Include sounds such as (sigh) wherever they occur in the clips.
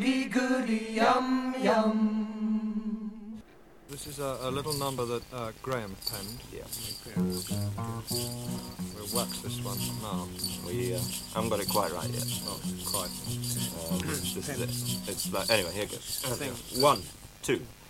Goody, goody, yum, yum. This is a, a little number that uh, Graham penned. Yeah. We'll wax this one now. We uh, haven't got it quite right yet. Not quite. Um, this is it. It's like, anyway, here goes. One, two,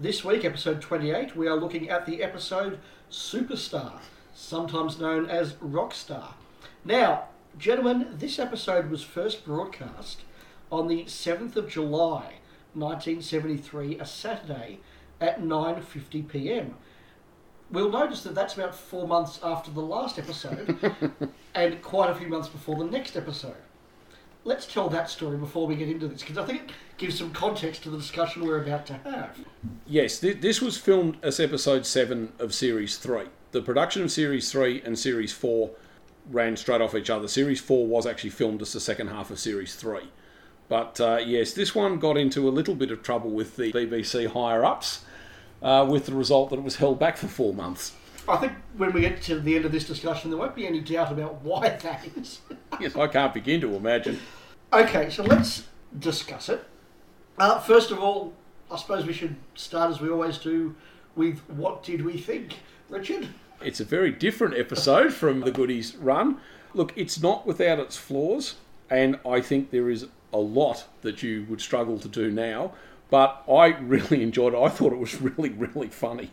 This week, episode 28, we are looking at the episode Superstar, sometimes known as Rockstar. Now, gentlemen, this episode was first broadcast on the 7th of July, 1973, a Saturday at 9:50 p.m. We'll notice that that's about four months after the last episode, (laughs) and quite a few months before the next episode let's tell that story before we get into this because I think it gives some context to the discussion we're about to have. Yes, th- this was filmed as episode 7 of Series 3. The production of Series 3 and Series 4 ran straight off each other. Series 4 was actually filmed as the second half of Series 3. But uh, yes, this one got into a little bit of trouble with the BBC higher ups, uh, with the result that it was held back for four months. I think when we get to the end of this discussion, there won't be any doubt about why (laughs) that is. Yes, I can't begin to imagine. okay, so let's discuss it. Uh, first of all, I suppose we should start as we always do with what did we think, Richard? It's a very different episode (laughs) from the Goodies run. Look, it's not without its flaws, and I think there is a lot that you would struggle to do now, but I (laughs) really enjoyed it. I thought it was really, really funny.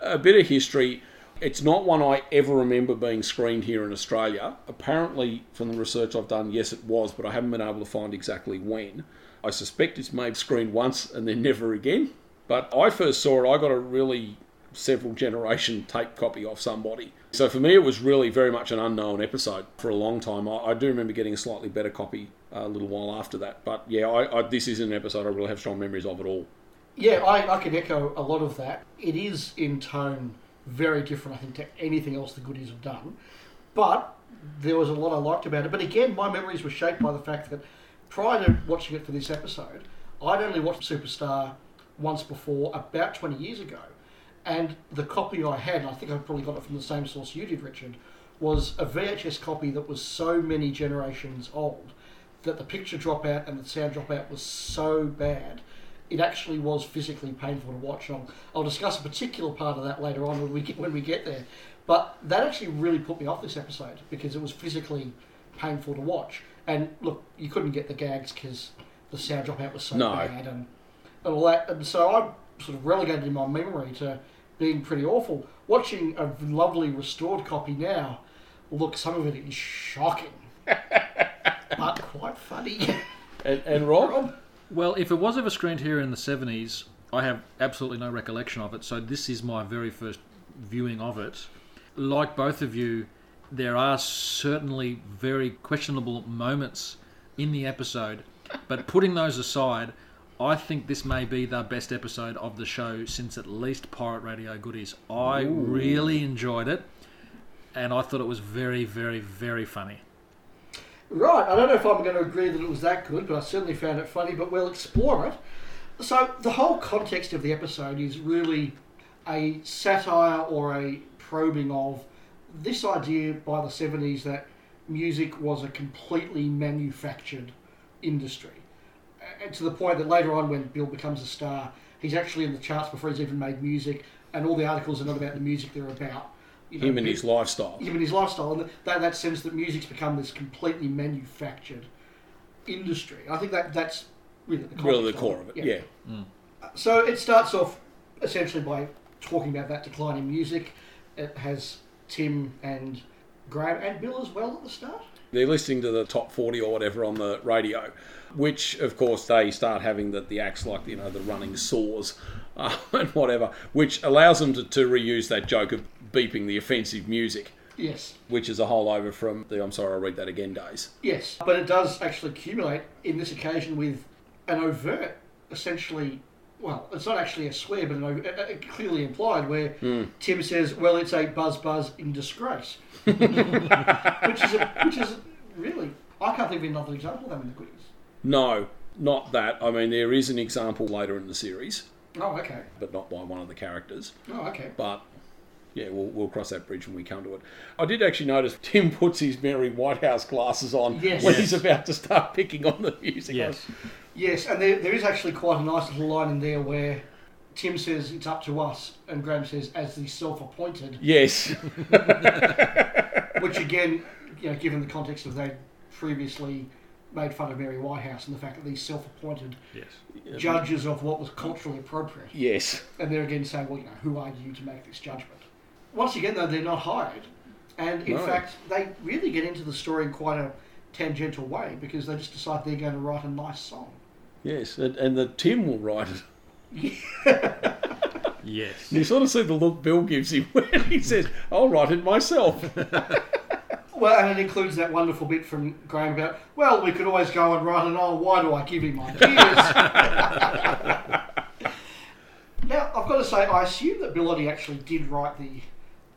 A bit of history. It's not one I ever remember being screened here in Australia. Apparently, from the research I've done, yes, it was, but I haven't been able to find exactly when. I suspect it's maybe screened once and then never again. But I first saw it, I got a really several generation tape copy off somebody. So for me, it was really very much an unknown episode for a long time. I, I do remember getting a slightly better copy a little while after that. But yeah, I, I, this is an episode I really have strong memories of at all. Yeah, I, I can echo a lot of that. It is in tone very different, I think, to anything else the goodies have done. But there was a lot I liked about it. But again, my memories were shaped by the fact that prior to watching it for this episode, I'd only watched Superstar once before, about 20 years ago. And the copy I had, I think I probably got it from the same source you did, Richard, was a VHS copy that was so many generations old that the picture dropout and the sound dropout was so bad it actually was physically painful to watch. I'll, I'll discuss a particular part of that later on when we get, when we get there. But that actually really put me off this episode because it was physically painful to watch. And look, you couldn't get the gags because the sound dropout was so No. bad and, and all that. And so I sort of relegated in my memory to being pretty awful. Watching a lovely restored copy now, look, some of it is shocking, (laughs) but quite funny. And, and Rob? Rob? Well, if it was ever screened here in the 70s, I have absolutely no recollection of it, so this is my very first viewing of it. Like both of you, there are certainly very questionable moments in the episode, but putting those aside, I think this may be the best episode of the show since at least Pirate Radio Goodies. I really enjoyed it, and I thought it was very, very, very funny. Right, I don't know if I'm going to agree that it was that good, but I certainly found it funny, but we'll explore it. So, the whole context of the episode is really a satire or a probing of this idea by the 70s that music was a completely manufactured industry. And to the point that later on, when Bill becomes a star, he's actually in the charts before he's even made music, and all the articles are not about the music, they're about you know, Him and his lifestyle. him and his lifestyle, and that that sense that music's become this completely manufactured industry. I think that that's really the Really the core of it, yeah. So it starts off essentially by talking about that decline in music. It has Tim and Graham and Bill as well at the start. They're listening to the top 40 or whatever on the radio, which, of course, they start having the, the acts like, you know, the running saws (laughs) uh, and whatever, which allows them to, to reuse that joke of beeping the offensive music, Yes, which is a whole over from the I'm sorry, I'll read that again days. yes, but it does actually accumulate in this occasion with an overt, essentially. Well, it's not actually a swear, but an, clearly implied, where hmm. Tim says, "Well, it's a buzz buzz in disgrace," (laughs) which is a, which is really I can't think of another example of that in the goodies. No, not that. I mean, there is an example later in the series, Oh, okay. but not by one of the characters. Oh, okay. But yeah, we'll, we'll cross that bridge when we come to it. I did actually notice (laughs) Tim puts his Mary Whitehouse glasses on Yes. when Yes. he's about to start picking on the music. Yes. Yes, and there, there is actually quite a nice little line in there where Tim says it's up to us, and Graham says as the self-appointed, Yes. which again, you know, given the context of they previously made fun of Mary Whitehouse and the fact that these self-appointed Yes. judges of what was culturally appropriate, yes. and they're again saying, well, you know, who are you to make this judgment? Once again, though, they're not hired, and in No. fact, they really get into the story in quite a tangential way because they just decide they're going to write a nice song. Yes. And, and the Tim will write it. (laughs) Yes. You sort of see the look Bill gives him (laughs) when he says, I'll write it myself. (laughs) Well, and it includes that wonderful bit from Graham about, well, we could always go and write an, oh, why do I give him ideas? now, I've got to say, I assume that Bill Oddie actually did write the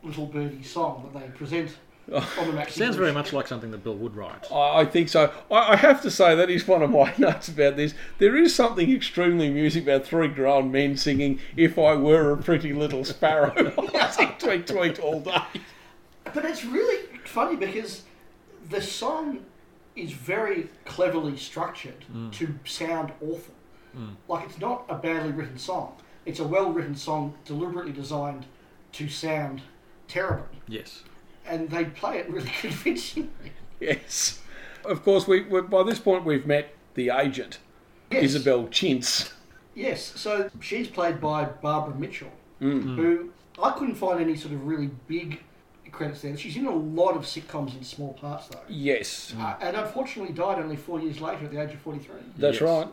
Little Birdie song that they present oh, on the Maxi Sounds very much like something that Bill would write. I I think so. I I have to say that is one of my (laughs) notes about this. There is something extremely amusing about three grown men singing "If I Were a Pretty Little Sparrow." (laughs) I sing tweet tweet all day. But it's really funny because the song is very cleverly structured mm. to sound awful. Mm. Like it's not a badly written song. It's a well written song deliberately designed to sound terrible. Yes. And they play it really (laughs) convincingly. Yes. Of course, we, we by this point we've met the agent, Yes. Isabel Chintz. Yes, so she's played by Barbara Mitchell, who I couldn't find any sort of really big credits there. She's in a lot of sitcoms in small parts though. Yes, Uh, and unfortunately died only four years later at the age of 43. that's Yes. right.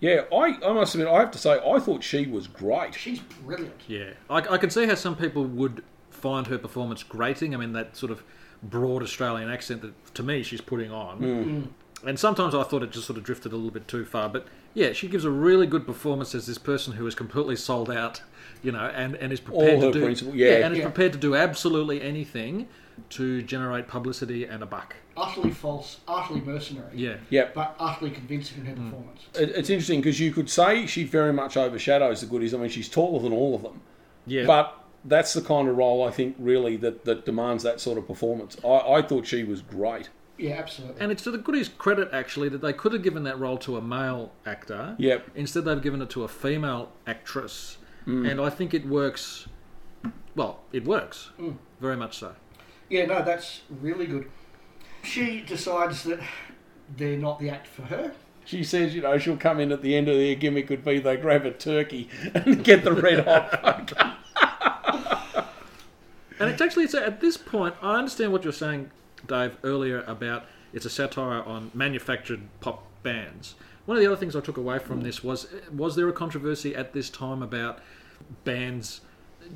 Yeah, I, I must admit, I have to say, I thought she was great. She's brilliant. Yeah. I, I can see how some people would find her performance grating. I mean, that sort of broad Australian accent that, to me, she's putting on. Mm. Mm. And sometimes I thought it just sort of drifted a little bit too far. But yeah, she gives a really good performance as this person who is completely sold out, you know, and, and is prepared her to do principle- yeah. and is Yeah. prepared to do absolutely anything to generate publicity and a buck. Utterly false, utterly mercenary. Yeah. Yep. But utterly convincing in her mm. performance. It, it's interesting because you could say she very much overshadows the goodies. I mean, she's taller than all of them. Yeah. But that's the kind of role I think really that, that demands that sort of performance. I, I thought she was great. Yeah, absolutely. And it's to the goodies' credit, actually, that they could have given that role to a male actor. Yep. Instead, they've given it to a female actress. Mm. And I think it works. Well, it works. Mm. Very much so. yeah, no, that's really good. She decides that they're not the act for her. She says, you know, she'll come in at the end of their gimmick would be they grab a turkey (laughs) and get the red hot poker. (laughs) And it's actually, at this point, I understand what you're saying, Dave, earlier about it's a satire on manufactured pop bands. One of the other things I took away from this was was there a controversy at this time about bands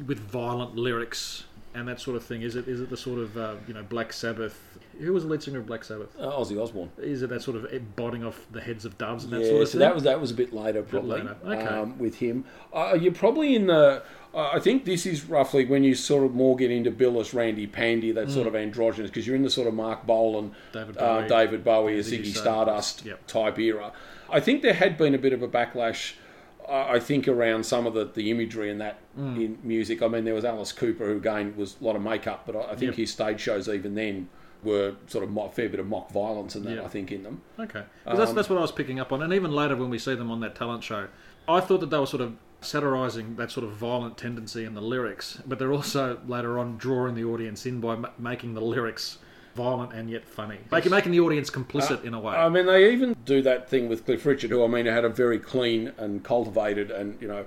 with violent lyrics and that sort of thing? Is it is it the sort of uh, you know Black Sabbath? Who was the lead singer of Black Sabbath? Uh, Ozzy Osbourne. Is it that sort of biting off the heads of doves and that yeah, sort of so thing? that was that was a bit later, probably. later. Okay. Um, with him, uh, you're probably in the. Uh, I think this is roughly when you sort of more get into Bill as Randy Pandy, that sort of androgynous, because you're in the sort of Marc Bolan, David uh, Bowie. David Bowie, Ziggy. Stardust Yep. type era. I think there had been a bit of a backlash. I think around some of the, the imagery and that Mm. in music. I mean, there was Alice Cooper, who again was a lot of makeup, but I, I think Yep. his stage shows even then were sort of a fair bit of mock violence and that. Yeah. I think in them. Okay, 'Cause that's, that's what I was picking up on, and even later when we see them on that talent show, I thought that they were sort of satirising that sort of violent tendency in the lyrics, but they're also later on drawing the audience in by ma- making the lyrics violent and yet funny, making making the audience complicit uh, in a way. I mean, they even do that thing with Cliff Richard, who I mean had a very clean and cultivated and you know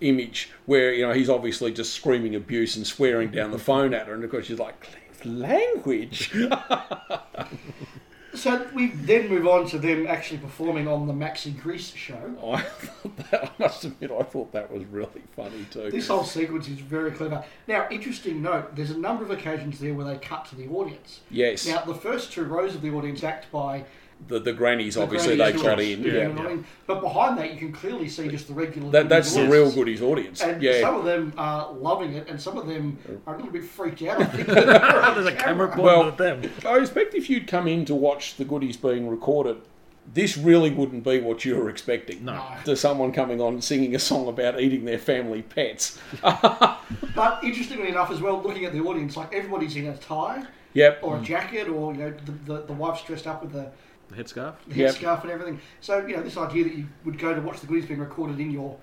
image where you know he's obviously just screaming abuse and swearing down the phone at her, and of course she's like, "Cliff, language. (laughs) So we then move on to them actually performing on the Maxi Grease show. (laughs) I thought that, I must admit, I thought that was really funny too. This whole sequence is very clever. Now, interesting note, there's a number of occasions there where they cut to the audience. Yes. Now, the first two rows of the audience act by the, the grannies, The obviously, grannies they got in. you Yeah. I mean? But behind that, you can clearly see just the regular. That, that's the real goodies audience. And yeah. some of them are loving it, and some of them are a little bit freaked out. I think. (laughs) There's a camera pointed Well- at them. I expect if you'd come in to watch the goodies being recorded, this really wouldn't be what you were expecting. No. To someone coming on and singing a song about eating their family pets. (laughs) But interestingly enough, as well, looking at the audience, like everybody's in a tie Yep. or a jacket, or you know, the, the, the wife's dressed up with the The headscarf. the Yep. headscarf and everything. So you know, this idea that you would go to watch the goodies being recorded in your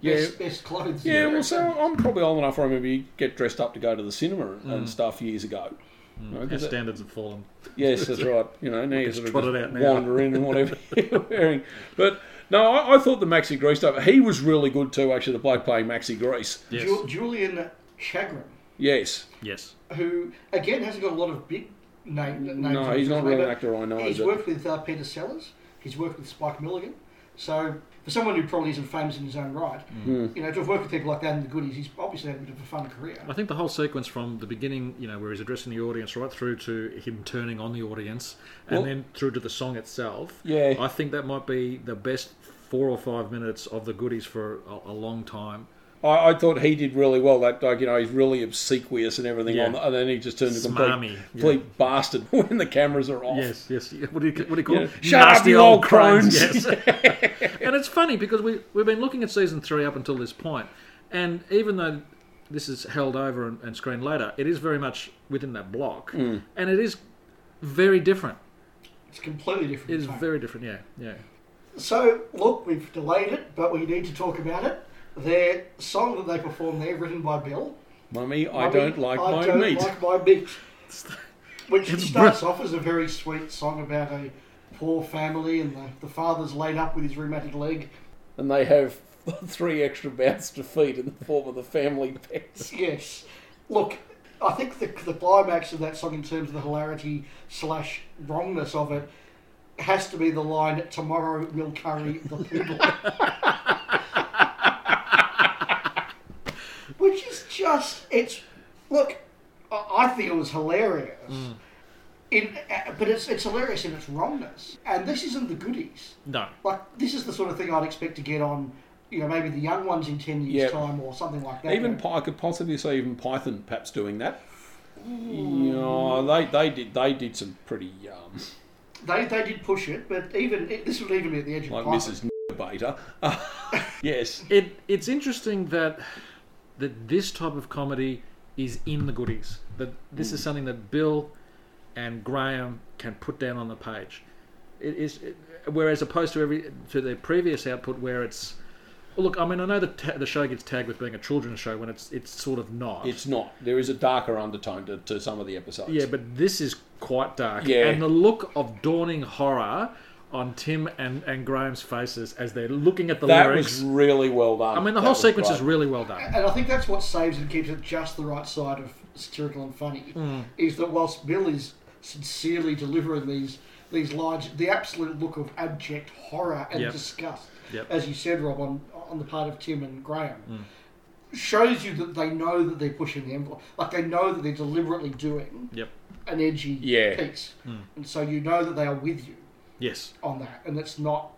Yeah. best, best clothes. Yeah, well, so I'm probably old enough. I remember you get dressed up to go to the cinema and, and stuff years ago. Hmm. You know, 'cause Our it- standards have fallen. yes, that's (laughs) right. You know, now you It's sort of just out now. wander in and (laughs) whatever (laughs) you're wearing. But no, I, I thought the Maxi Grease stuff. He was really good too. Actually, the bloke playing Maxi Grease. Yes. Ju- Julian Chagrin, Yes. yes. who again hasn't got a lot of big name. names No, he's not resume, really an actor I know. He's but- worked with uh, Peter Sellers. He's worked with Spike Milligan. So for someone who probably isn't famous in his own right, Hmm. you know, to have worked with people like that in the goodies, he's obviously had a bit of a fun career. I think the whole sequence from the beginning, you know, where he's addressing the audience, right through to him turning on the audience, and Well- then through to the song itself. Yeah. I think that might be the best four or five minutes of the goodies for a, a long time. I, I thought he did really well. That like you know he's really obsequious and everything Yeah. on, the, and then he just turned a complete, Smarmy, complete bastard (laughs) when the cameras are off. Yes, yes. What do you, what do you call Yeah. it? Shut up, Nasty you old crones. Yes. (laughs) and it's funny because we we've been looking at season three up until this point, and even though this is held over and, and screened later, it is very much within that block, Hmm. and it is very different. It's completely different. It is very different. Yeah, yeah. So, look, we've delayed it, but we need to talk about it. Their song that they performed there, written by Bill. Mummy, I Mummy, don't like I my don't meat. like my meat. (laughs) Which It's starts off as a very sweet song about a poor family and the, the father's laid up with his rheumatic leg. And they have (laughs) three extra mouths to feed in the form of the family pets. (laughs) Yes. Look, I think the, the climax of that song, in terms of the hilarity slash wrongness of it, has to be the line, Tomorrow we'll curry the poodle. Which is just, it's, look, I, I think it was hilarious. In, uh, but it's, it's hilarious in its wrongness. And this isn't the goodies. No. Like, this is the sort of thing I'd expect to get on, you know, maybe the young ones in 10 years' Yeah. time or something like that. Even you know. Pi- I could possibly see even Python perhaps doing that. Yeah, they they did they did some pretty um, They, they did push it, but even it, this would even be at the edge of like Python. Mrs. Beta. (laughs) (laughs) yes, It it's interesting that that this type of comedy is in the goodies. That this is hmm. something that Bill and Graham can put down on the page. It is it, whereas opposed to every to their previous output where it's well, look. I mean, I know the ta- the show gets tagged with being a children's show when it's it's sort of not. it's not. There is a darker undertone to, to some of the episodes. yeah, but this is quite dark. Yeah. and the look of dawning horror on Tim and, and Graham's faces as they're looking at the that lyrics. was really well done. I mean, the That whole was sequence great. is really well done. And I think that's what saves and keeps it just the right side of satirical and funny. Mm. Is that whilst Bill is sincerely delivering these these lines, the absolute look of abject horror and Yep. disgust, Yep. as you said, Rob, on on the part of Tim and Graham, Mm. shows you that they know that they're pushing the envelope. Like they know that they're deliberately doing Yep. an edgy Yeah. piece, Mm. and so you know that they are with you Yes. on that, and it's not,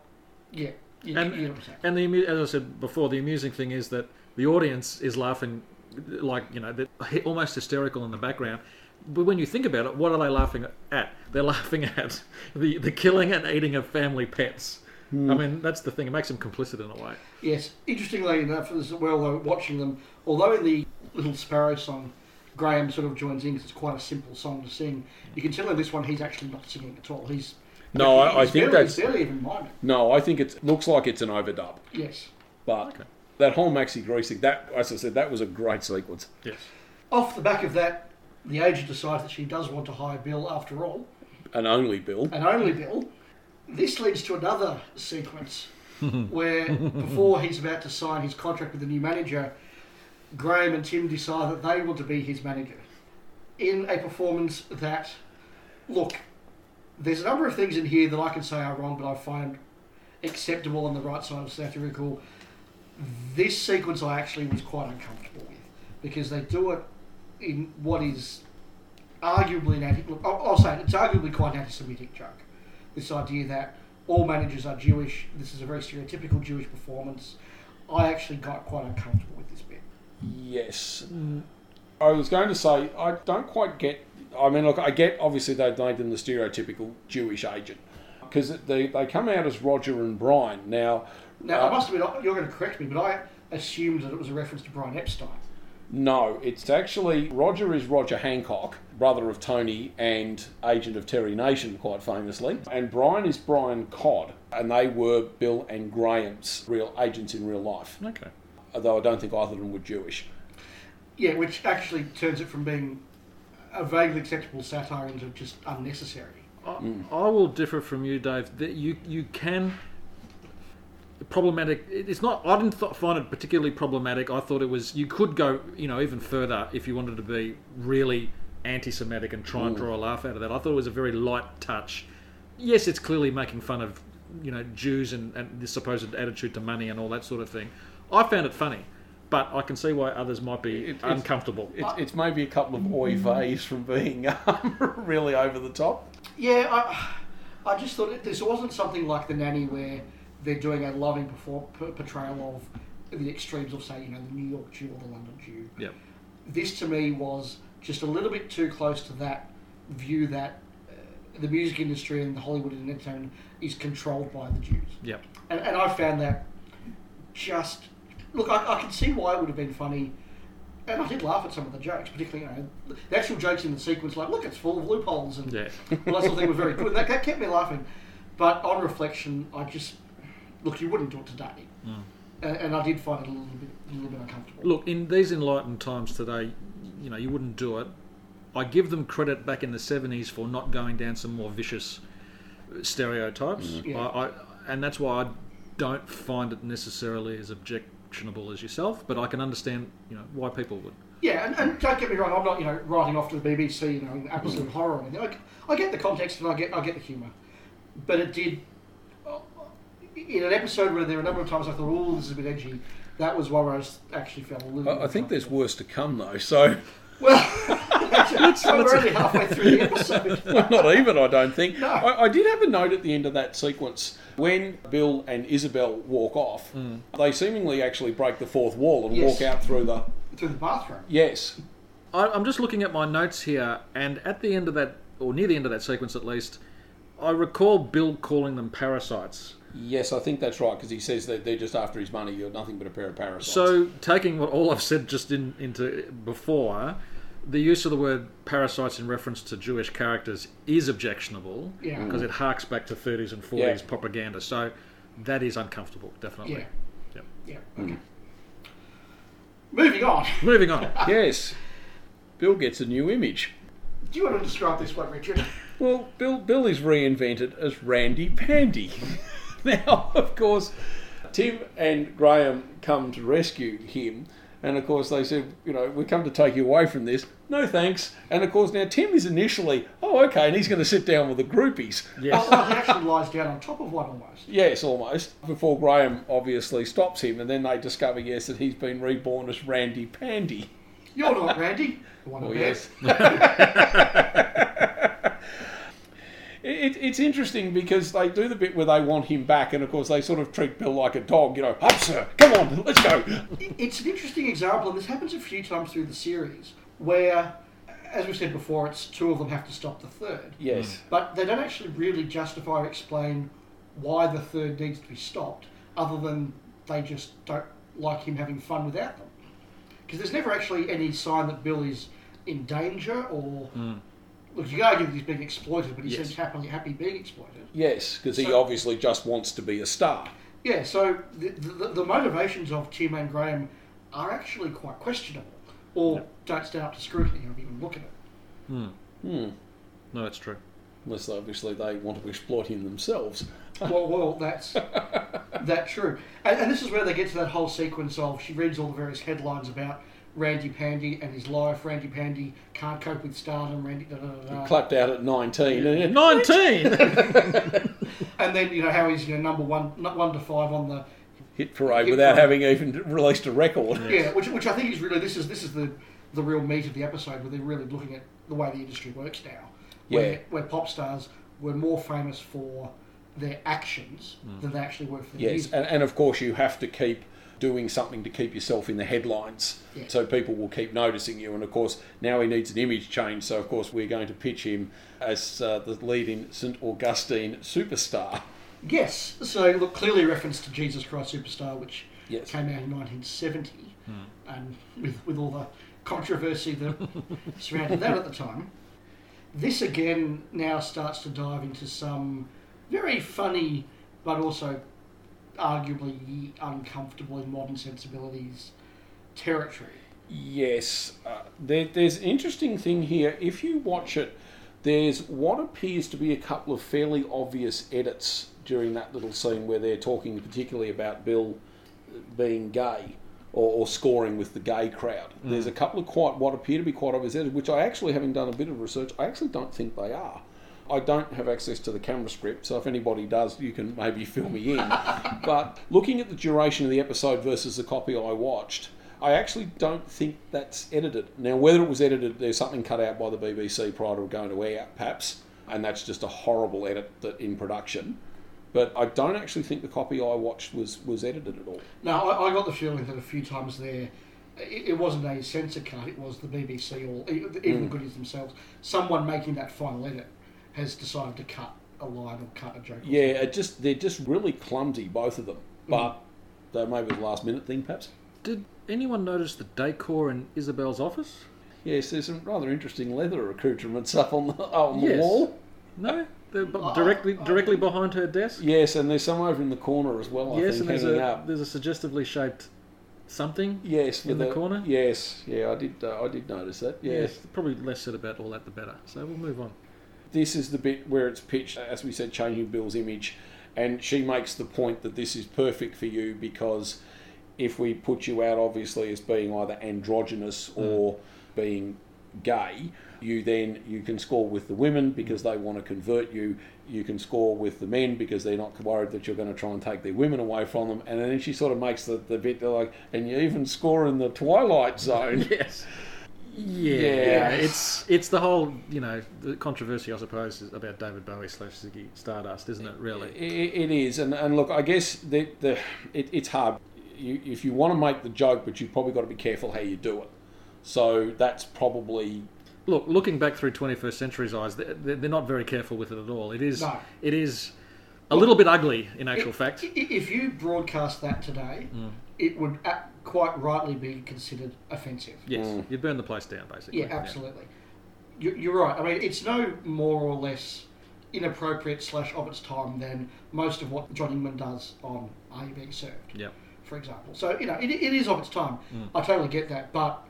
yeah. You, And- you know what I'm saying? And the amu- as I said before, the amusing thing is that the audience is laughing, like you know, they're almost hysterical in the background. But when you think about it, what are they laughing at? They're laughing (laughs) at the the killing and eating of family pets. Hmm. I mean, that's the thing. It makes them complicit in a way. Yes, interestingly enough as well, though, watching them, although in the Little Sparrow song, Graham sort of joins in because it's quite a simple song to sing, you can tell in this one he's actually not singing at all. He's No, I- I think barely, that's- he's barely even miming. No, I think it looks like it's an overdub. Yes. But Okay. that whole Maxi Grease thing, that as I said, that was a great sequence. Yes. Off the back of that, the agent decides that she does want to hire Bill after all, And only Bill. and only Bill. This leads to another sequence (laughs) where, before he's about to sign his contract with the new manager, Graham and Tim decide that they want to be his manager. In a performance that, look, there's a number of things in here that I can say are wrong, but I find acceptable on the right side of satirical. This sequence I actually was quite uncomfortable with because they do it in what is arguably an anti. Look, I'll, I'll say it, it's arguably quite an anti-Semitic joke. this idea that all managers are Jewish. This is a very stereotypical Jewish performance. I actually got quite uncomfortable with this bit. Yes. I was going to say, I don't quite get. I mean, look, I get obviously they've made them the stereotypical Jewish agent because they, they come out as Roger and Brian. Now, Now, uh, I must admit, you're going to correct me, but I assumed that it was a reference to Brian Epstein. no, it's actually Roger is Roger Hancock, brother of Tony and agent of Terry Nation, quite famously. And Brian is Brian Codd, and they were Bill and Graham's real agents in real life, Okay. although I don't think either of them were Jewish. Yeah, which actually turns it from being a vaguely acceptable satire into just unnecessary. I, hmm. I will differ from you, Dave. That you you can problematic. It's not. I didn't th- find it particularly problematic. I thought it was. You could go, you know, even further if you wanted to be really anti-Semitic and try and hmm. draw a laugh out of that. I thought it was a very light touch. Yes, it's clearly making fun of, you know, Jews and, and this supposed attitude to money and all that sort of thing. I found it funny, but I can see why others might be It- it's- uncomfortable. It's, it's maybe a couple of oy veys from being um, (laughs) really over the top. Yeah, I, I just thought it, this wasn't something like the nanny where they're doing a loving perfor- p- portrayal of the extremes of, say, you know, the New York Jew or the London Jew. Yep. This to me was just a little bit too close to that view that uh, the music industry and the Hollywood entertainment is controlled by the Jews. Yep. And, and I found that just look. I, I can see why it would have been funny, and I did laugh at some of the jokes, particularly you know the actual jokes in the sequence. Like, look, it's full of loopholes and Yeah. all that sort of thing were very good. That, that kept me laughing. But on reflection, I just look. You wouldn't do it today, mm. and, and I did find it a little bit, a little bit uncomfortable. Look, in these enlightened times today, you know, you wouldn't do it. I give them credit back in the 70s for not going down some more vicious stereotypes. Mm. Yeah. I, I, and that's why I don't find it necessarily as objectionable as yourself, but I can understand, you know, why people would. Yeah, and, and don't get me wrong. I'm not, you know, writing off to the BBC, you know, in absolute horror or anything. I, I get the context and I get, I get the humour, but it did. Uh, in an episode where there were a number of times I thought, "Oh, this is a bit edgy," that was where I actually felt a little. I, bit I think there's worse to come though. So Well, (laughs) we're only halfway through the episode. (laughs) not even, I don't think. No. I, I did have a note at the end of that sequence when Bill and Isabel walk off. Hmm. They seemingly actually break the fourth wall and Yes. walk out through the. through the bathroom. Yes. I, I'm just looking at my notes here, and at the end of that, or near the end of that sequence at least, I recall Bill calling them parasites. Yes, I think that's right because he says that they're just after his money. You're nothing but a pair of parasites. So, taking what all I've said just in, into before, the use of the word parasites in reference to Jewish characters is objectionable Yeah. Mm. because it harks back to 30s and 40s Yeah. propaganda. So, that is uncomfortable, definitely. Yeah. Yep. Yeah. Okay. Mm. Moving on. (laughs) Moving on. (laughs) yes, Bill gets a new image. Do you want to describe this one, Richard? Well, Bill Bill is reinvented as Randy Pandy. (laughs) (laughs) now, of course, Tim and Graham come to rescue him, and of course they said, you know, we come to take you away from this. No thanks. And of course now Tim is initially, oh okay, and he's going to sit down with the groupies. Yes. Oh, well, he actually lies down on top of one almost. Yes, almost. Before Graham obviously stops him, and then they discover, yes, that he's been reborn as Randy Pandy. You're not Randy. You want Oh, yes. (laughs) (laughs) It, it's interesting because they do the bit where they want him back, and of course they sort of treat Bill like a dog. You know, up sir, come on, let's go. It's an interesting example, and this happens a few times through the series, where, as we said before, it's two of them have to stop the third. Yes, mm. But they don't actually really justify or explain why the third needs to be stopped, other than they just don't like him having fun without them. Because there's never actually any sign that Bill is in danger or. Mm. Look, you can argue that he's being exploited, but he Yes. seems happy, happy being exploited. yes, because he obviously just wants to be a star. Yeah, so the, the, the motivations of Tim and Graham are actually quite questionable, or don't stand up to scrutiny or even look at it. Hmm. No, that's true. Unless obviously they want to exploit him themselves. (laughs) well, well, that's that's true. And, and this is where they get to that whole sequence of she reads all the various headlines about Randy Pandy and his life. Randy Pandy can't cope with stardom. Randy da da da. da. Clapped out at nineteen. and- (laughs) 19! (laughs) And then you know how he's you know number one, not one to five on the Hit parade Hit without parade. having even released a record. yeah, which, which I think is really this is this is the the real meat of the episode where they're really looking at the way the industry works now, where Yeah. where pop stars were more famous for their actions mm. than they actually were for their Yes, music. and, and of course you have to keep doing something to keep yourself in the headlines, Yeah. so people will keep noticing you. And of course now he needs an image change, so of course we're going to pitch him as uh, the leading St Augustine Superstar. Yes, so look, clearly reference to Jesus Christ Superstar, which Yes. came out in 1970, and with, with all the controversy that (laughs) surrounded that at the time. This again now starts to dive into some very funny, but also arguably uncomfortable in modern sensibilities territory. Yes, uh, there, there's an interesting thing here. If you watch it, there's what appears to be a couple of fairly obvious edits during that little scene where they're talking particularly about Bill being gay or, or scoring with the gay crowd. There's a couple of quite what appear to be quite obvious edits, which I actually, having done a bit of research, I actually don't think they are. I don't have access to the camera script, so if anybody does, you can maybe fill me in. (laughs) but looking at the duration of the episode versus the copy I watched, I actually don't think that's edited. Now, whether it was edited, there's something cut out by the BBC prior to going to air, perhaps, and that's just a horrible edit that in production. But I don't actually think the copy I watched was, was edited at all. Now, I, I got the feeling that a few times there, it, it wasn't a censor cut, it was the BBC or even the goodies themselves. Someone making that final edit has decided to cut a line or cut a joke. Yeah, it just they're just really clumsy, both of them. But they maybe it was a last minute thing, perhaps. Did anyone notice the decor in Isabel's office? Yes, there's some rather interesting leather accoutrements up on the on the Yes. wall. No, they're b- Uh, directly uh, directly behind her desk. Yes, and there's some over in the corner as well. I yes, think, and there's hanging a up. there's a suggestively shaped something. Yes, in with the corner? Yes, yeah, I did. Uh, I did notice that. Yes. Yes, probably less said about all that the better. So we'll move on. This is the bit where it's pitched, as we said, changing Bill's image, and she makes the point that this is perfect for you because if we put you out, obviously, as being either androgynous hmm. or being gay, you then you can score with the women because they want to convert you. You can score with the men because they're not worried that you're going to try and take their women away from them. And then she sort of makes the, the bit they're like, and you even score in the Twilight Zone. (laughs) Yes. Yeah, Yeah. it's it's the whole you know the controversy I suppose is about David Bowie slash Ziggy Stardust, isn't it? Really? It, it is, and, and look, I guess the, the it, it's hard. You, if you want to make the joke, but you've probably got to be careful how you do it. So that's probably Look, looking back through 21st century's eyes, they're, they're not very careful with it at all. It is No. it is a little bit ugly in actual fact. If you broadcast that today, mm. it would quite rightly be considered offensive. Yes, Mm. you burn the place down basically. Yeah, absolutely. You- You're right. I mean, it's no more or less inappropriate slash of its time than most of what John Inman does on Are You Being Served, Yeah. for example. So, you know, it, it is of its time. Mm. I totally get that, but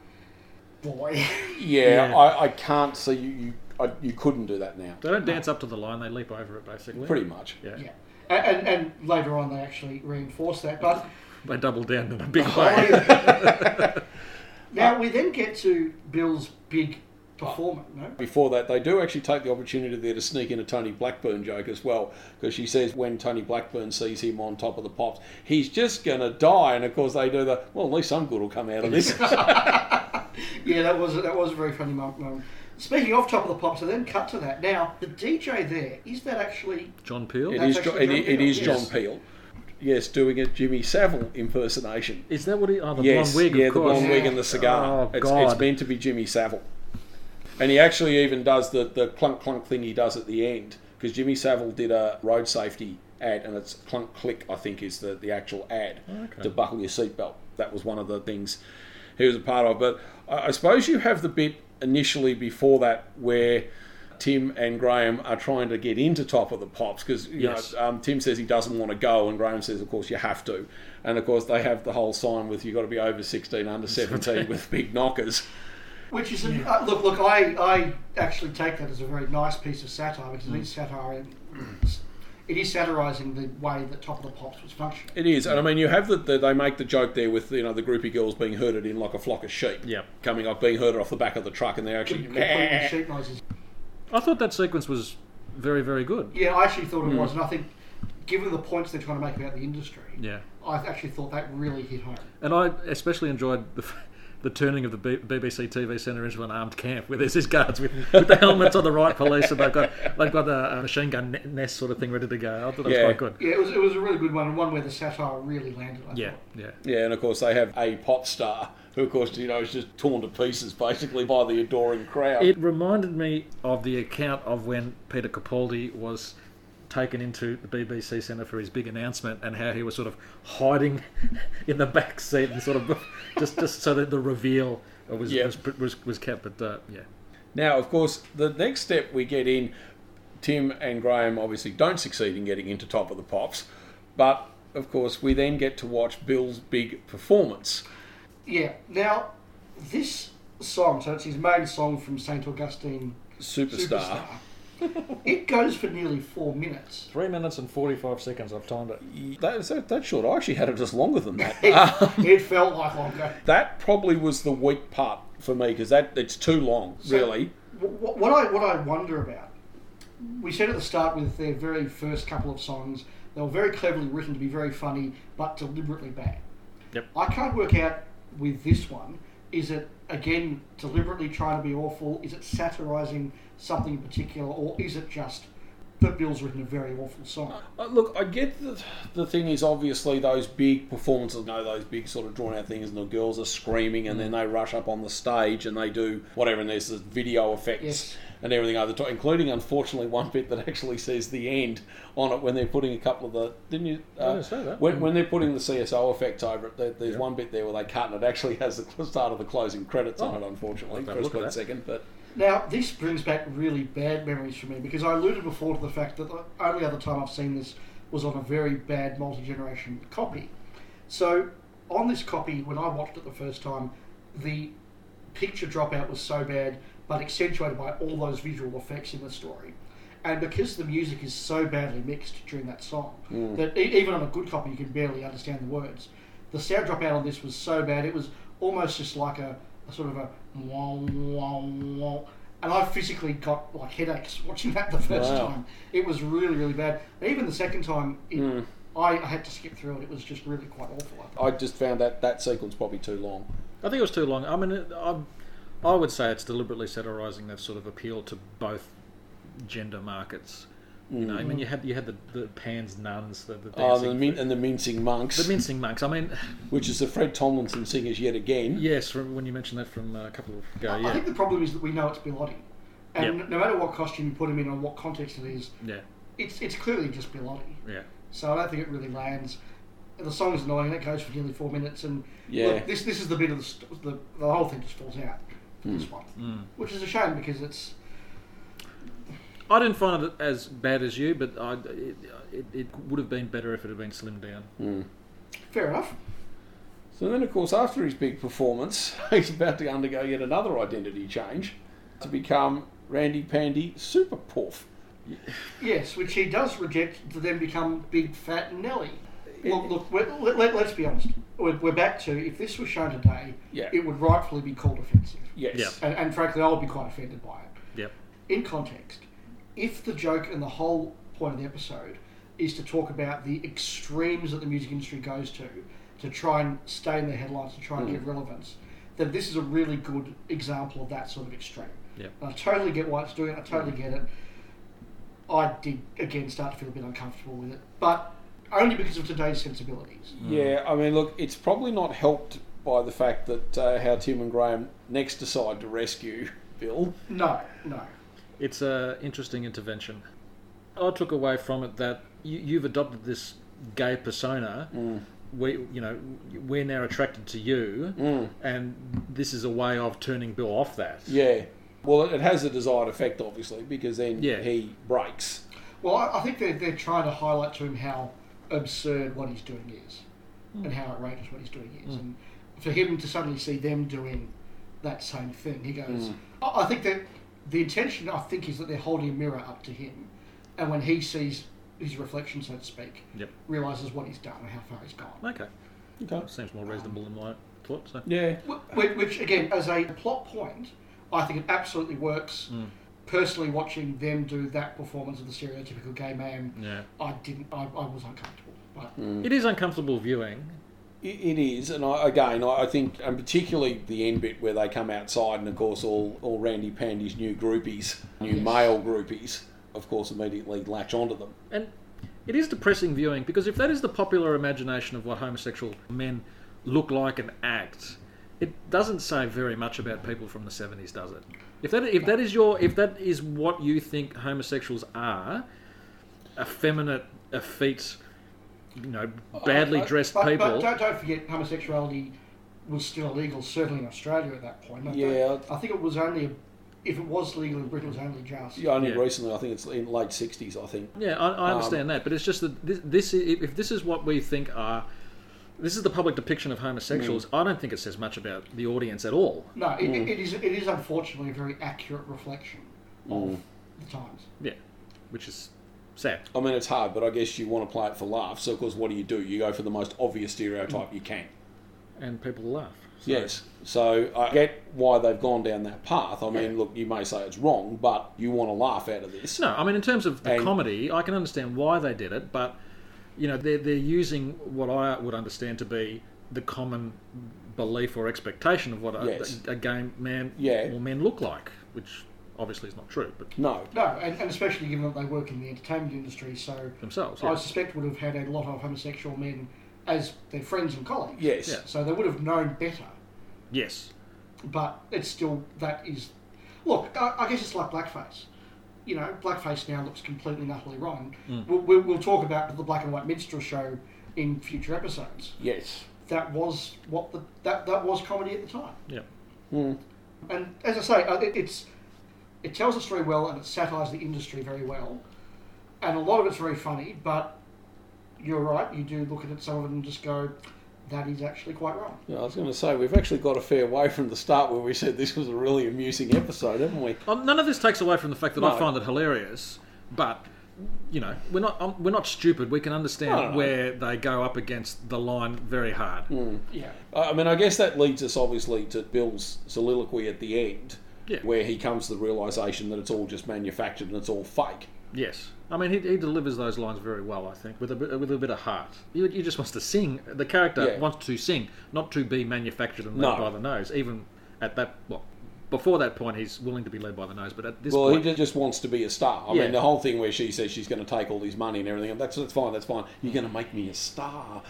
boy. (laughs) yeah. Yeah. I, I can't see you. You, I, you couldn't do that now. They don't dance up to the line; they leap over it basically. Pretty much. Yeah. yeah. And, and, and later on, they actually reinforce that. But They double down in a big Oh, way. yeah. (laughs) now, we then get to Bill's big performance, no? Before that, they do actually take the opportunity there to sneak in a Tony Blackburn joke as well, because she says when Tony Blackburn sees him on top of the pops, he's just going to die. And of course, they do the well. At least some good will come out of this. (laughs) Yeah, that was that was a very funny moment. Um, speaking of Top of the Pops, I then cut to that. Now, the DJ there, is that actually... John Peel. It That's is. Jo- it, John it Peel, is John. Peel. Yes, doing a Jimmy Savile impersonation. Is that what he? Oh, the yes, blonde wig. yeah, of the blonde wig and the cigar. Oh, it's, God. it's meant to be Jimmy Savile, and he actually even does the the clunk clunk thing he does at the end because Jimmy Savile did a road safety ad, and it's clunk click I think is the the actual ad Okay. to buckle your seatbelt. That was one of the things he was a part of. But I, I suppose you have the bit initially before that where. Tim and Graham are trying to get into Top of the Pops because you Yes. know um, Tim says he doesn't want to go, and Graham says, of course, you have to. And of course, they have the whole sign with you've got to be over 16, under 17 (laughs) with big knockers. Which is... A, uh, look, look, I, I actually take that as a very nice piece of satire, because it is satire and it is satirising the way that Top of the Pops was functioning. It is. And I mean, you have the, the they make the joke there with, you know, the groupie girls being herded in like a flock of sheep. Yep. Coming up, being herded off the back of the truck, and they're actually. Sheep noises. I thought that sequence was very, very good. Yeah, I actually thought it hmm. was, and I think, given the points they're trying to make about the industry, Yeah. I actually thought that really hit home. And I especially enjoyed the, f- the turning of the B- BBC TV centre into an armed camp, where there's these guards with, with the helmets on the right police, and they've got they've got a, a machine gun ne- nest sort of thing ready to go. I thought that was quite good. Yeah, it was, it was a really good one, and one where the satire really landed. I Yeah, thought. yeah. Yeah, and of course they have a pop star who, of course, you know, is just torn to pieces basically by the adoring crowd. It reminded me of the account of when Peter Capaldi was taken into the BBC Centre for his big announcement and how he was sort of hiding (laughs) in the back seat and sort of (laughs) just just so that the reveal was Yeah. was, was, was kept. But uh, yeah, Now, of course, the next step we get in, Tim and Graham obviously don't succeed in getting into Top of the Pops, but of course we then get to watch Bill's big performance. Yeah. Now, this song, so it's his main song from St. Augustine Superstar. Superstar. (laughs) it goes for nearly four minutes. three minutes and forty five seconds. I've timed it. That, that, that's short. I actually had it just longer than that. (laughs) It, uh, it felt like longer. that probably was the weak part for me because that it's too long, So- really. What, what I what I wonder about, we said at the start with their very first couple of songs, they were very cleverly written to be very funny, but deliberately bad. Yep. I can't work out with this one. Is it again deliberately trying to be awful? Is it satirising something in particular, or is it just that Bill's written a very awful song? Uh, look, I get the the thing is obviously those big performances, you know, those big sort of drawn out things, and the girls are screaming, and then they rush up on the stage and they do whatever, and there's the video effects Yes. And everything over the top, including unfortunately one bit that actually says the end on it when they're putting a couple of the didn't you? I didn't uh, say that. When, when they're putting the CSO effect over it, there, there's one bit there where they cut, and it actually has the start of the closing credits on Oh. it. Unfortunately, for a a split that. second, but. Now, this brings back really bad memories for me because I alluded before to the fact that the only other time I've seen this was on a very bad multi generation copy. So, on this copy, when I watched it the first time, the picture dropout was so bad, but accentuated by all those visual effects in the story. And because the music is so badly mixed during that song, mm. that e- even on a good copy you can barely understand the words. The sound dropout on this was so bad, it was almost just like a, a sort of a wah, wah, wah. And I physically got like headaches (laughs) watching that the first Wow. time. It was really, really bad. And even the second time, it, I, I had to skip through it. It was just really quite awful. I. I just found that that sequence probably too long. I think it was too long. I mean, it, I, I would say it's deliberately satirising that sort of appeal to both gender markets. You know, I mean, you had you had the, the Pan's nuns, the, the Oh, dancing, the min- and the mincing monks, the mincing monks. I mean, (laughs) which is the Fred Tomlinson singers yet again. yes, from when you mentioned that from uh, a couple of ago, I yeah, think the problem is that we know it's Bill Oddie. And Yep. no matter what costume you put him in or what context it is, yeah, it's it's clearly just Bill Oddie. yeah. So I don't think it really lands. The song's annoying. It goes for nearly four minutes, and Yeah. look, this this is the bit of the st- the, the whole thing just falls out for this one, Mm. which is a shame because it's I didn't find it as bad as you, but I, it, it, it would have been better if it had been slimmed down. Hmm. fair enough. So then, of course, after his big performance, (laughs) he's about to undergo yet another identity change to uh. become Randy Pandy Super Puff. Yes, which he does reject to then become Big Fat Nelly. Look, look let, let, let's be honest. We're, we're back to if this was shown today, Yeah. it would rightfully be called offensive. Yes. Yeah. And, and frankly, I would be quite offended by it. Yep. in context, if the joke and the whole point of the episode is to talk about the extremes that the music industry goes to to try and stay in the headlines to try and mm. give relevance, then this is a really good example of that sort of extreme. Yep. And I totally get why it's doing it. I totally mm. get it. I did again start to feel a bit uncomfortable with it, but only because of today's sensibilities. Mm. Yeah, I mean, look, it's probably not helped by the fact that uh, how Tim and Graham next decide to rescue Bill. No, no. It's an interesting intervention. I took away from it that you, you've adopted this gay persona. Mm. We, you know, we're now attracted to you, mm. and this is a way of turning Bill off that. Yeah. Well, it has a desired effect, obviously, because then Yeah. he breaks. Well, I, I think they're, they're trying to highlight to him how absurd what he's doing is mm. and how outrageous what he's doing is. And for him to suddenly see them doing that same thing, he goes, mm. I, I think that the intention, I think, is that they're holding a mirror up to him. And when he sees his reflection, so to speak, Yep. realizes what he's done and how far he's gone. Okay. Okay. Seems more reasonable than my thought. So. Yeah. Which, which, again, as a plot point, I think it absolutely works. Mm. Personally, watching them do that performance of the stereotypical gay man, Yeah. I didn't. I, I was uncomfortable. But It is uncomfortable viewing, It is, and I, again, I I think, and particularly the end bit where they come outside, and of course, all, all Randy Pandy's new groupies, new Yes. male groupies, of course, immediately latch onto them. And it is depressing viewing because if that is the popular imagination of what homosexual men look like and act, it doesn't say very much about people from the seventies, does it? If that if that is your if that is what you think homosexuals are, effeminate, effete, you know, badly dressed But, people. but don't, don't forget, homosexuality was still illegal, certainly in Australia at that point. I don't- Yeah. I think it was only, if it was legal in Britain, it was only just. Yeah, only Yeah. recently, I think it's in late 60s, I think. Yeah, I, I Um, understand that, but it's just that this, this, if this is what we think are, this is the public depiction of homosexuals. Mm. I don't think it says much about the audience at all. No, it, it is. It is unfortunately a very accurate reflection Mm. of the times. Yeah, which is I mean, it's hard, but I guess you want to play it for laughs. So, of course, what do you do? You go for the most obvious stereotype you can. and people laugh. So- Yes. So I get why they've gone down that path. I mean, Yeah. look, you may say it's wrong, but you want to laugh out of this. No, I mean in terms of the And- comedy, I can understand why they did it, but you know they're they're using what I would understand to be the common belief or expectation of what a, Yes. a, gay man Yeah. or men look like, which obviously is not true, but No. No, and, and especially given that they work in the entertainment industry, so themselves. I suspect would have had a lot of homosexual men as their friends and colleagues. Yes. Yeah. So they would have known better. Yes. But it's still that is. Look, I, I guess it's like blackface. You know, blackface now looks completely and utterly wrong. We'll, we'll, we'll talk about the black and white minstrel show in future episodes. Yes. That was what the that, that was comedy at the time. Yeah. Mm. And as I say, uh, it, it's it tells the story well and it satires the industry very well, and a lot of it's very funny. But you're right, you do look at it, some of it, and just go, "That is actually quite wrong." Yeah, I was going to say, we've actually got a fair way from the start where we said this was a really amusing episode, haven't we? Well, none of this takes away from the fact that No. I find it hilarious, but you know we're not um, we're not stupid. We can understand No, no, no. where they go up against the line very hard. Yeah. I mean, I guess that leads us obviously to Bill's soliloquy at the end, Yeah. where he comes to the realization that it's all just manufactured and it's all fake. Yes, I mean he, he delivers those lines very well. I think with a bit, with a bit of heart. He, he just wants to sing. The character Yeah. wants to sing, not to be manufactured and No. led by the nose. Even at that, well, before that point, he's willing to be led by the nose. But at this Well, point, he just wants to be a star. I Yeah. mean, the whole thing where she says she's going to take all his money and everything, that's, that's fine, that's fine. You're going to make me a star.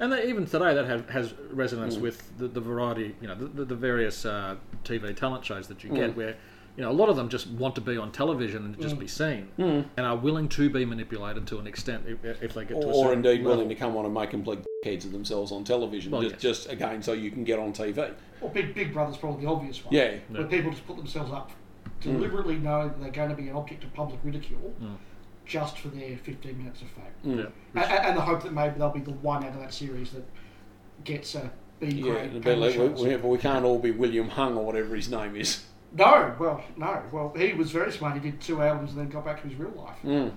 And that, even today, that have, has resonance Mm. with the, the variety, you know, the, the, the various uh, TV talent shows that you get, Mm. where you know a lot of them just want to be on television and just be seen, Mm. and are willing to be manipulated to an extent if, if they get to a Or, or indeed level. willing to come on and make complete heads of themselves on television, Well, just, yes. just again so you can get on TV. Well, Big Big Brother's probably the obvious one. Yeah. Where people just put themselves up, deliberately know that they're going to be an object of public ridicule, just for their 15 minutes of fame. Yeah. A- a- And, the hope that maybe they'll be the one out of that series that gets a B grade. and a bit like, cable we, we, but we can't all be William Hung or whatever his name is. No, well, no. Well, he was very smart. He did two albums and then got back to his real life. Mm.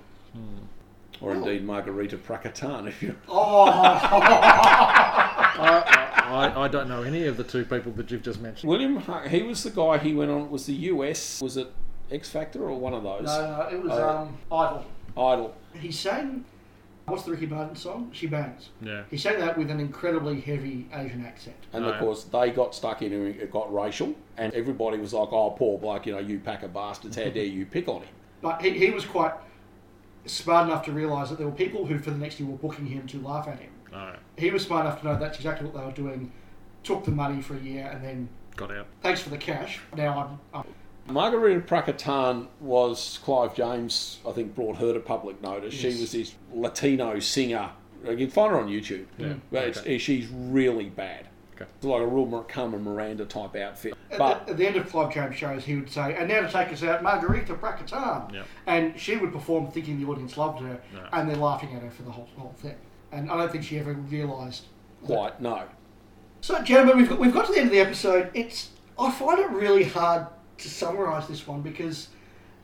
Or indeed Margarita Pracatan, if you (laughs) Oh, I, I, I don't know any of the two people that you've just mentioned. William Hung, he was the guy he went on, was the US, was it X Factor or one of those? no, no, it was Oh. um, Idol. Idol. He sang, what's the Ricky Martin song? She Bangs. Yeah. He sang that with an incredibly heavy Asian accent. And Oh, of yeah. course, they got stuck in it, it got racial, and everybody was like, oh, poor bloke, you know, you pack of bastards, how dare you pick on him? But he, he was quite smart enough to realise that there were people who, for the next year, were booking him to laugh at him. All right. He was smart enough to know that's exactly what they were doing, took the money for a year, and then, Got out. thanks for the cash. Now I'm, I'm Margarita Pracatan was Clive James, I think, brought her to public notice. Yes. She was this Latino singer. You can find her on YouTube. Yeah, But it's, okay. she's really bad. Okay. It's like a real Mar- Carmen Miranda type outfit. At, But at, at the end of Clive James shows, he would say, "And now to take us out, Margarita Pracatan," Yeah. and she would perform thinking the audience loved her, No. and they're laughing at her for the whole, whole thing. And I don't think she ever realised. quite, no. So, gentlemen, we've got, we've got to the end of the episode. It's I find it really hard to summarise this one because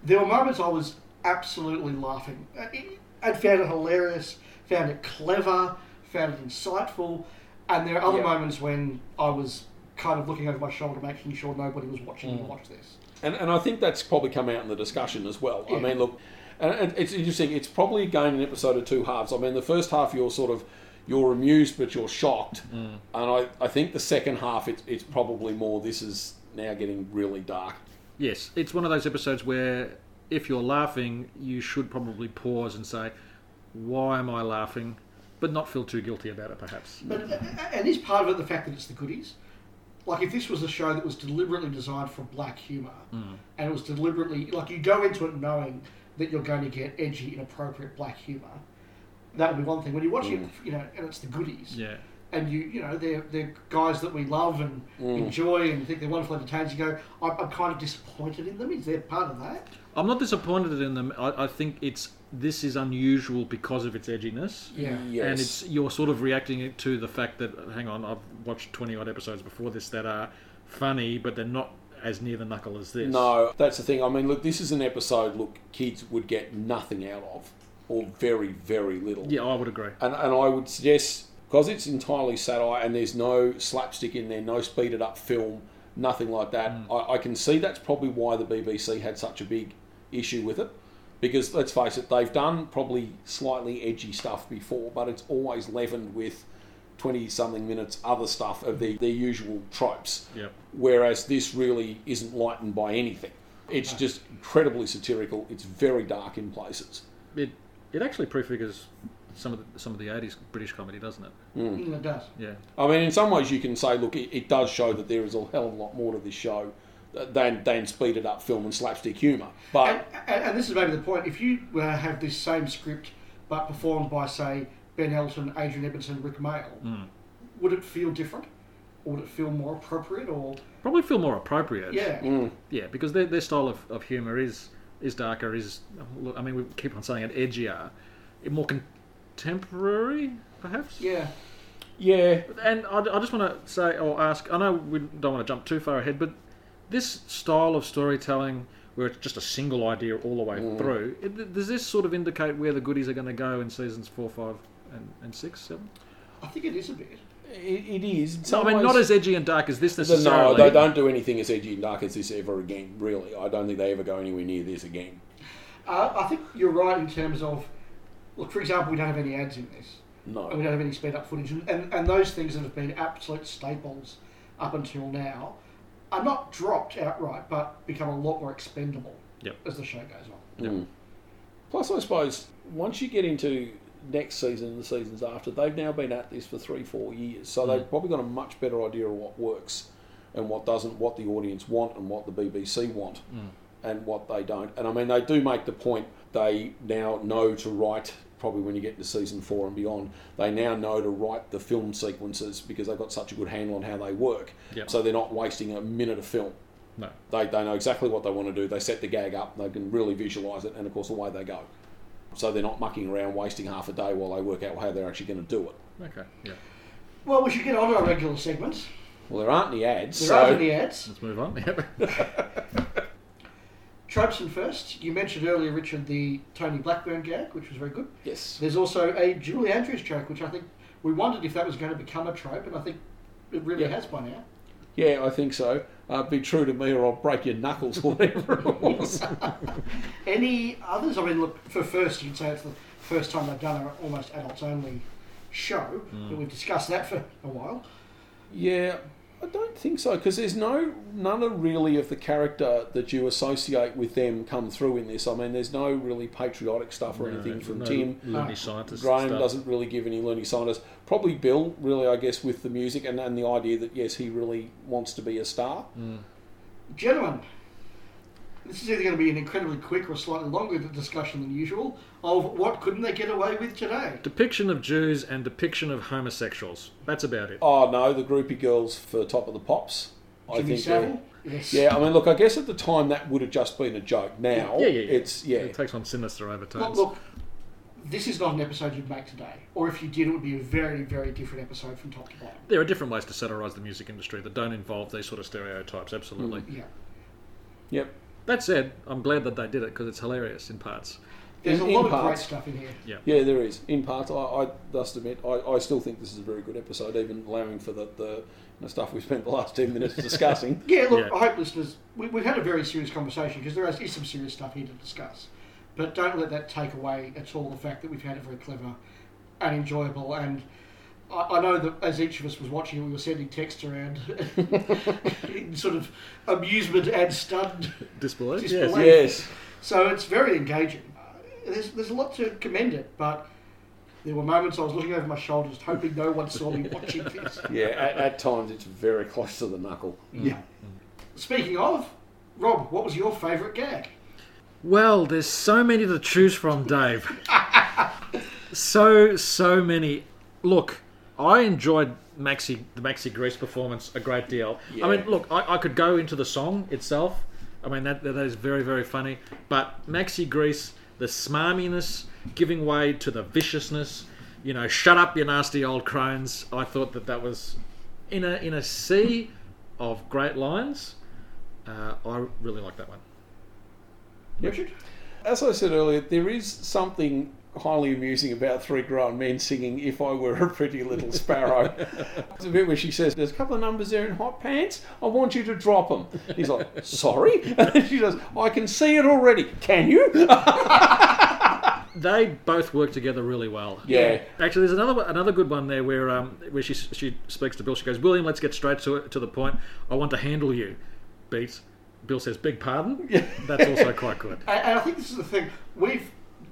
there were moments I was absolutely laughing. It- I found it hilarious, found it clever, found it insightful, and there are other Yeah. moments when I was kind of looking over my shoulder, making sure nobody was watching Mm. me watch this. And, and I think that's probably come out in the discussion as well. I mean, look, and, and it's interesting. It's probably again an episode of two halves. I mean, the first half you're sort of you're amused but you're shocked. And I, I think the second half, it's, it's probably more this is now getting really dark. Yes, it's one of those episodes where if you're laughing, you should probably pause and say, "Why am I laughing?" But not feel too guilty about it, perhaps. But uh, uh, and is part of it the fact that it's the goodies? Like if this was a show that was deliberately designed for black humour, mm. and it was deliberately like you go into it knowing that you're going to get edgy, inappropriate black humour, that would be one thing. When you watch it, mm. you know, and it's the goodies, Yeah. And you you know they're they're guys that we love and mm. enjoy and think they're wonderful entertainers. You go, I'm, I'm kind of disappointed in them. Is there part of that? I'm not disappointed in them. I, I think it's this is unusual because of its edginess. Yeah. Yes. And it's you're sort of reacting to the fact that hang on, I've watched twenty odd episodes before this that are funny, but they're not as near the knuckle as this. No, that's the thing. I mean, look, this is an episode, look, kids would get nothing out of, or very, very little. Yeah, I would agree. And, and I would suggest, because it's entirely satire and there's no slapstick in there, no speeded up film, nothing like that, mm. I, I can see that's probably why the BBC had such a big issue with it. Because let's face it, they've done probably slightly edgy stuff before, but it's always leavened with 20 something minutes other stuff of their, their usual tropes. Yep. Whereas this really isn't lightened by anything. It's ah. just incredibly satirical. It's very dark in places. It it actually prefigures some of the, some of the '80s British comedy, doesn't it? Mm, it does. Yeah. I mean, in some ways, you can say, look, it, it does show that there is a hell of a lot more to this show than than speeded up film and slapstick humour. And, But and, and this is maybe the point. If you uh, have this same script but performed by, say, Ben Elton, Adrian Edmondson, Rik Mayall, would it feel different? Or would it feel more appropriate? Or Probably feel more appropriate. yeah, Yeah, because their, their style of, of humour is is darker, is I mean we keep on saying it edgier, more contemporary, perhaps. yeah. yeah, And I, I just want to say or ask. I know we don't want to jump too far ahead, but this style of storytelling, where it's just a single idea all the way through, it, does this sort of indicate where the goodies are going to go in seasons four, five, and, and six, seven? I think it is a bit. it, it is. No, I mean not as edgy and dark as this No, they don't do anything as edgy and dark as this ever again. Really, I don't think they ever go anywhere near this again. Uh, I think you're right in terms of, look, for example, we don't have any ads in this. And we don't have any speed up footage. And, and, and those things that have been absolute staples up until now are not dropped outright, but become a lot more expendable Yep. as the show goes on. Mm. Plus, I suppose once you get into next season and the seasons after, they've now been at this for three, four years, so they've probably got a much better idea of what works and what doesn't, what the audience want and what the BBC want, and what they don't. And I mean, they do make the point they now know to write. Probably when you get to season four and beyond, they now know to write the film sequences because they've got such a good handle on how they work. Yep. So they're not wasting a minute of film. No. They, they know exactly what they want to do. They set the gag up. They can really visualise it, and of course, away they go. So they're not mucking around, wasting half a day while they work out how they're actually going to do it. Okay, yeah. Well, we should get on to our regular segments. Well, there aren't any ads. There so aren't any ads. Let's move on. Yep. (laughs) (laughs) Tropes first. You mentioned earlier, Richard, the Tony Blackburn gag, which was very good. yes, There's also a Julie Andrews joke, which I think we wondered if that was going to become a trope, and I think it really Yeah. has by now. yeah, I think so. Uh, be true to me, or I'll break your knuckles, (laughs) whatever it was. (laughs) Any others? I mean, look, for first, you'd say it's the first time they've done an almost adults only show, but we've discussed that for a while. yeah, I don't think so because there's no none of really of the character that you associate with them come through in this. I mean, there's no really patriotic stuff or anything from no Tim. loony ah. scientist Graham stuff. doesn't really give any learning scientist. Probably Bill, really, I guess, with the music and, and the idea that yes, he really wants to be a star. Mm. Gentlemen, this is either going to be an incredibly quick or slightly longer discussion than usual of what couldn't they get away with today. Depiction of Jews and depiction of homosexuals. That's about it. Oh no, the groupie girls for Top of the Pops. I Jimmy think. Savile? Yes. Yeah, I mean, look, I guess at the time that would have just been a joke. Now, Yeah, yeah, yeah. it's yeah, It takes on sinister Look, overtones. look, this is not an episode you'd make today. Or if you did, it would be a very, very different episode from top to bottom. There are different ways to satirise the music industry that don't involve these sort of stereotypes, absolutely. Mm. Yeah. yep. That said, I'm glad that they did it because it's hilarious in parts. There's In- a lot in of great parts. stuff in here. Yeah, yeah, there is. In parts, I, I must admit, I, I still think this is a very good episode, even allowing for the, the, the stuff we spent the last 10 minutes discussing. (laughs) Yeah, look, Yeah. I hope listeners, we, we've had a very serious conversation because there is, is some serious stuff here to discuss. But don't let that take away at all the fact that we've had a very clever and enjoyable. And I, I know that as each of us was watching, we were sending texts around in (laughs) (laughs) sort of amusement and stunned Disbelief. disbelief. Yes. So it's very engaging. Uh, There's, there's a lot to commend it, but there were moments I was looking over my shoulder, just hoping no one saw me watching (laughs) this. Yeah, at, at times it's very close to the knuckle. Yeah. Speaking of, Rob, what was your favourite gag? Well, there's so many to choose from, Dave. so so many. Look, I enjoyed Maxi the Maxi Grease performance a great deal. I mean, look, I, I could go into the song itself. I mean that that is very very funny. But Maxi Grease, the smarminess giving way to the viciousness. You know, shut up, you nasty old crones. I thought that that was in a in a sea of great lines. Uh, I really like that one. Richard? As I said earlier, there is something highly amusing about three grown men singing "If I Were a Pretty Little Sparrow." (laughs) It's a bit where she says, "There's a couple of numbers there in hot pants. I want you to drop them." He's like, "Sorry," and (laughs) she says, "I can see it already. Can you?" (laughs) they both work together really well. Yeah. Actually, there's another another good one there where um, where she she speaks to Bill. She goes, "William, let's get straight to it, to the point. I want to handle you." Beats. Bill says, "Big pardon." That's also quite good. And, and I think this is the thing. We've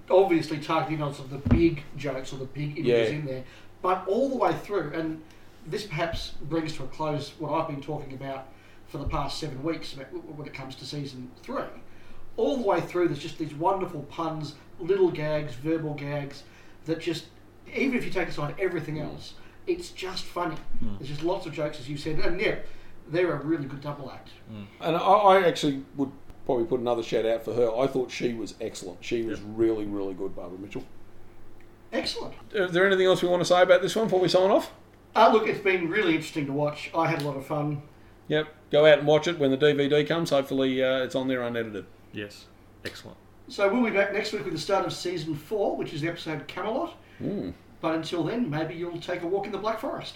obviously targeting on some of the big jokes or the big images Yeah. in there, but all the way through, and this perhaps brings to a close what I've been talking about for the past seven weeks about- when it comes to season three. All the way through, there's just these wonderful puns, little gags, verbal gags that just, even if you take aside everything mm. else, it's just funny. Mm. There's just lots of jokes, as you said, and yeah, they're a really good double act. Mm. And I, I actually would probably put another shout out for her. I thought she was excellent. She was really, really good, Barbara Mitchell. Excellent. Is there anything else we want to say about this one before we sign off? Uh, look, it's been really interesting to watch. I had a lot of fun. Yep. Go out and watch it when the DVD comes. Hopefully, uh, it's on there unedited. Yes, excellent. So we'll be back next week with the start of season four, which is the episode Camelot. But until then, maybe you'll take a walk in the Black Forest.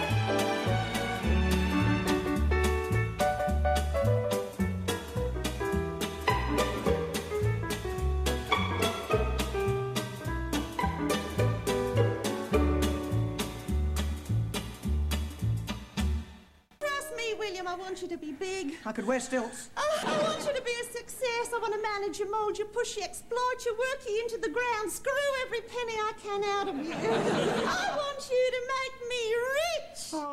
Big. I could wear stilts. Oh, I want you to be a success. I want to manage you, mold you, push you, exploit you, work you into the ground, screw every penny I can out of you. (laughs) I want you to make me rich. Oh.